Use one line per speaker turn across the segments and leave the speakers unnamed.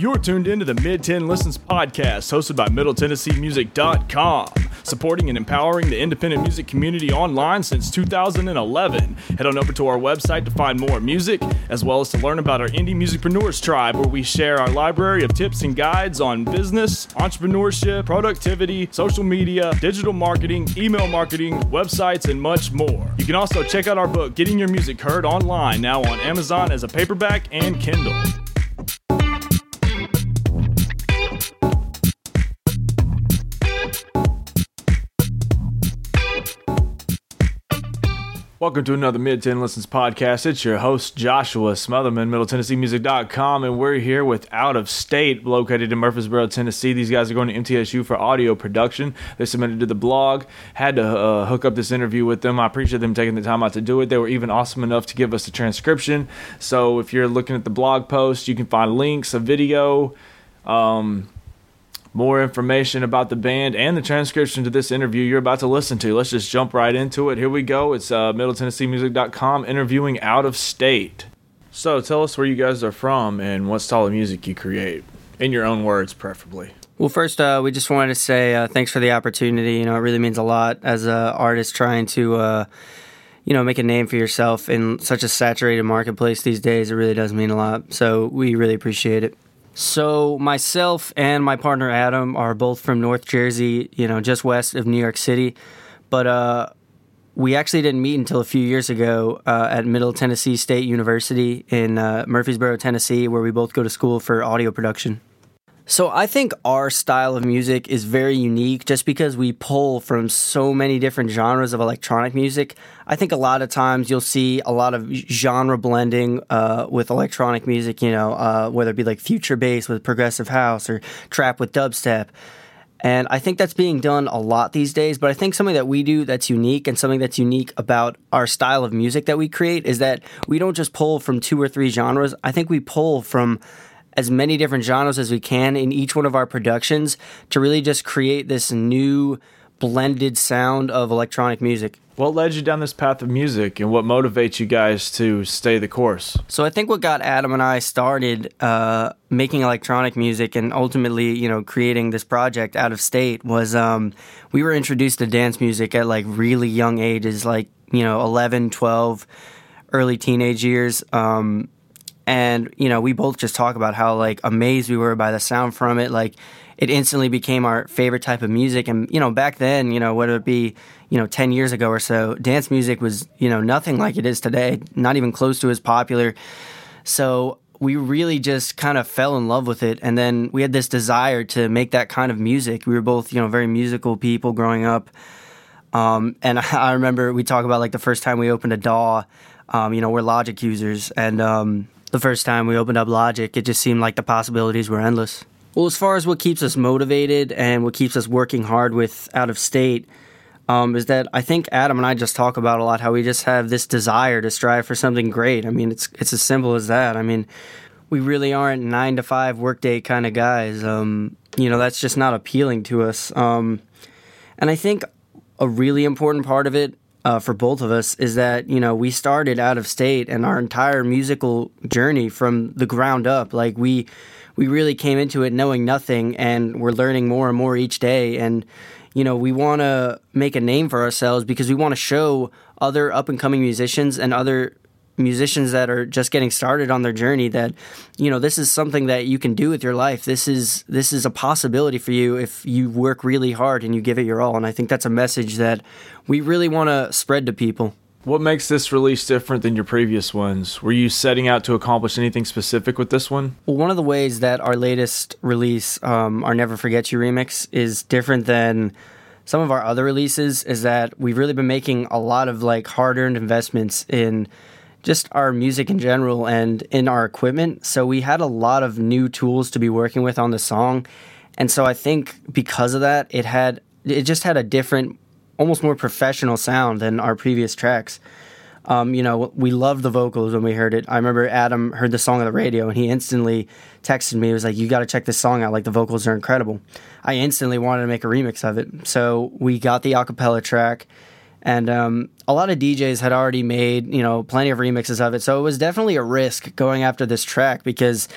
You're tuned into the Mid Tenn Listens podcast hosted by MiddleTennesseeMusic.com, supporting and empowering the independent music community online since 2011. Head on over to our website to find more music, as well as to learn about our Indie Musicpreneurs Tribe, where we share our library of tips and guides on business, entrepreneurship, productivity, social media, digital marketing, email marketing, websites, and much more. You can also check out our book, Getting Your Music Heard, online now on Amazon as a paperback and Kindle. Welcome to another Mid Tenn Listens podcast. It's your host, Joshua Smotherman, MiddleTennesseeMusic.com, and we're here with Out of State, located in Murfreesboro, Tennessee. These guys are going to MTSU for audio production. They submitted to the blog, had to uh, hook up this interview with them. I appreciate them taking the time out to do it. They were even awesome enough to give us a transcription. So if you're looking at the blog post, you can find links, a video, um, more information about the band and the transcription to this interview you're about to listen to. Let's just jump right into it. Here we go. It's uh, MiddleTennesseeMusic.com interviewing Out of State. So tell us where you guys are from and what style of music you create, in your own words, preferably.
Well, first, uh, we just wanted to say uh, thanks for the opportunity. You know, it really means a lot as an artist trying to, uh, you know, make a name for yourself in such a saturated marketplace these days. It really does mean a lot. So we really appreciate it. So myself and my partner Adam are both from North Jersey, you know, just west of New York City, but uh, we actually didn't meet until a few years ago uh, at Middle Tennessee State University in uh, Murfreesboro, Tennessee, where we both go to school for audio production. So I think our style of music is very unique just because we pull from so many different genres of electronic music. I think a lot of times you'll see a lot of genre blending uh, with electronic music, you know, uh, whether it be like future bass with progressive house or trap with dubstep. And I think that's being done a lot these days. But I think something that we do that's unique and something that's unique about our style of music that we create is that we don't just pull from two or three genres. I think we pull from as many different genres as we can in each one of our productions to really just create this new blended sound of electronic music.
What led you down this path of music and what motivates you guys to stay the course?
So I think what got Adam and I started uh, making electronic music and ultimately, you know, creating this project out of state was um, we were introduced to dance music at like really young ages, like, you know, 11, 12, early teenage years. Um, and you know we both just talk about how like amazed we were by the sound from it. Like it instantly became our favorite type of music. And you know back then you know whether it be you know 10 years ago or so dance music was you know nothing like it is today not even close to as popular. So we really just kind of fell in love with it. And then we had this desire to make that kind of music. We were both you know very musical people growing up. Um, and I remember we talk about like the first time we opened a DAW. Um, you know, we're Logic users, and um, the first time we opened up Logic, it just seemed like the possibilities were endless. Well, as far as what keeps us motivated and what keeps us working hard with out of state, um, is that I think Adam and I just talk about a lot how we just have this desire to strive for something great. I mean, it's it's as simple as that. I mean, we really aren't nine to five workday kind of guys. Um, you know, that's just not appealing to us. Um, and I think a really important part of it uh, for both of us is that you know we started out of state and our entire musical journey from the ground up. Like we we really came into it knowing nothing and we're learning more and more each day. And you know we want to make a name for ourselves because we want to show other up and coming musicians and other musicians that are just getting started on their journey that you know this is something that you can do with your life this is this is a possibility for you if you work really hard and you give it your all and i think that's a message that we really want to spread to people
what makes this release different than your previous ones? Were you setting out to accomplish anything specific with this one?
Well, one of the ways that our latest release, um, our Never Forget You remix, is different than some of our other releases is that we've really been making a lot of like hard earned investments in just our music in general and in our equipment. So we had a lot of new tools to be working with on the song. And so I think because of that, it had it just had a different, almost more professional sound than our previous tracks. Um, you know, we loved the vocals when we heard it. I remember Adam heard the song on the radio and he instantly texted me. He was like, You got to check this song out. Like, the vocals are incredible. I instantly wanted to make a remix of it. So we got the acapella track and um, a lot of DJs had already made you know plenty of remixes of it, so it was definitely a risk going after this track because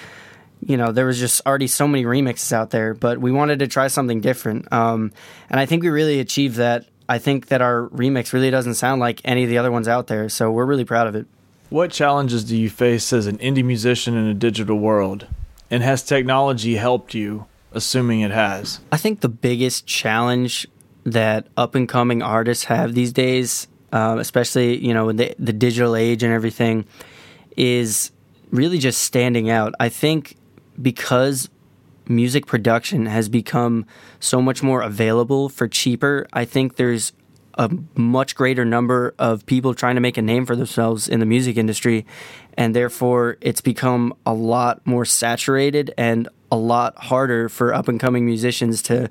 you know, there was just already so many remixes out there, but we wanted to try something different. Um, and I think we really achieved that. I think that our remix really doesn't sound like any of the other ones out there, so we're really proud of it.
What challenges do you face as an indie musician in a digital world? And has technology helped you, assuming it has?
I think the biggest challenge that up and coming artists have these days, uh, especially, you know, the, the digital age and everything, is really just standing out. I think because music production has become so much more available for cheaper, I think there's a much greater number of people trying to make a name for themselves in the music industry. And therefore, it's become a lot more saturated and a lot harder for up and coming musicians to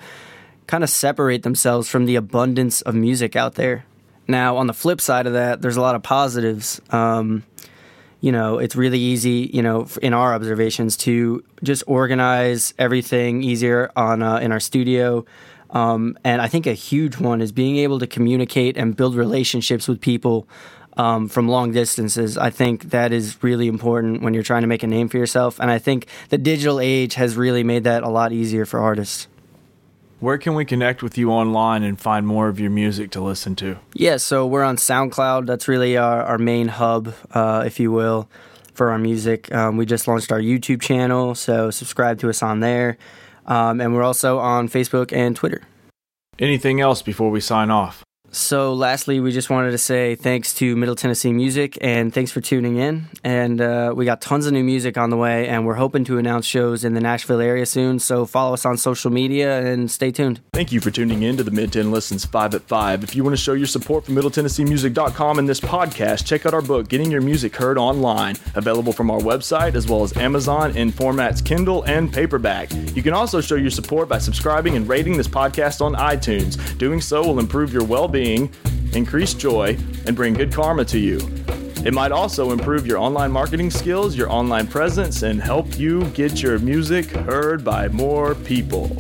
kind of separate themselves from the abundance of music out there. Now, on the flip side of that, there's a lot of positives. Um, you know, it's really easy, you know, in our observations to just organize everything easier on uh, in our studio. Um, and I think a huge one is being able to communicate and build relationships with people um, from long distances. I think that is really important when you're trying to make a name for yourself. And I think the digital age has really made that a lot easier for artists.
Where can we connect with you online and find more of your music to listen to?
Yeah, so we're on SoundCloud. That's really our, our main hub, uh, if you will, for our music. Um, we just launched our YouTube channel, so subscribe to us on there. Um, and we're also on Facebook and Twitter.
Anything else before we sign off?
So, lastly, we just wanted to say thanks to Middle Tennessee Music and thanks for tuning in. And uh, we got tons of new music on the way, and we're hoping to announce shows in the Nashville area soon. So, follow us on social media and stay tuned.
Thank you for tuning in to the Mid Tenn Listens 5 at 5. If you want to show your support for MiddleTennesseeMusic.com and this podcast, check out our book, Getting Your Music Heard Online, available from our website as well as Amazon in formats Kindle and paperback. You can also show your support by subscribing and rating this podcast on iTunes. Doing so will improve your well being being, increase joy, and bring good karma to you. It might also improve your online marketing skills, your online presence, and help you get your music heard by more people.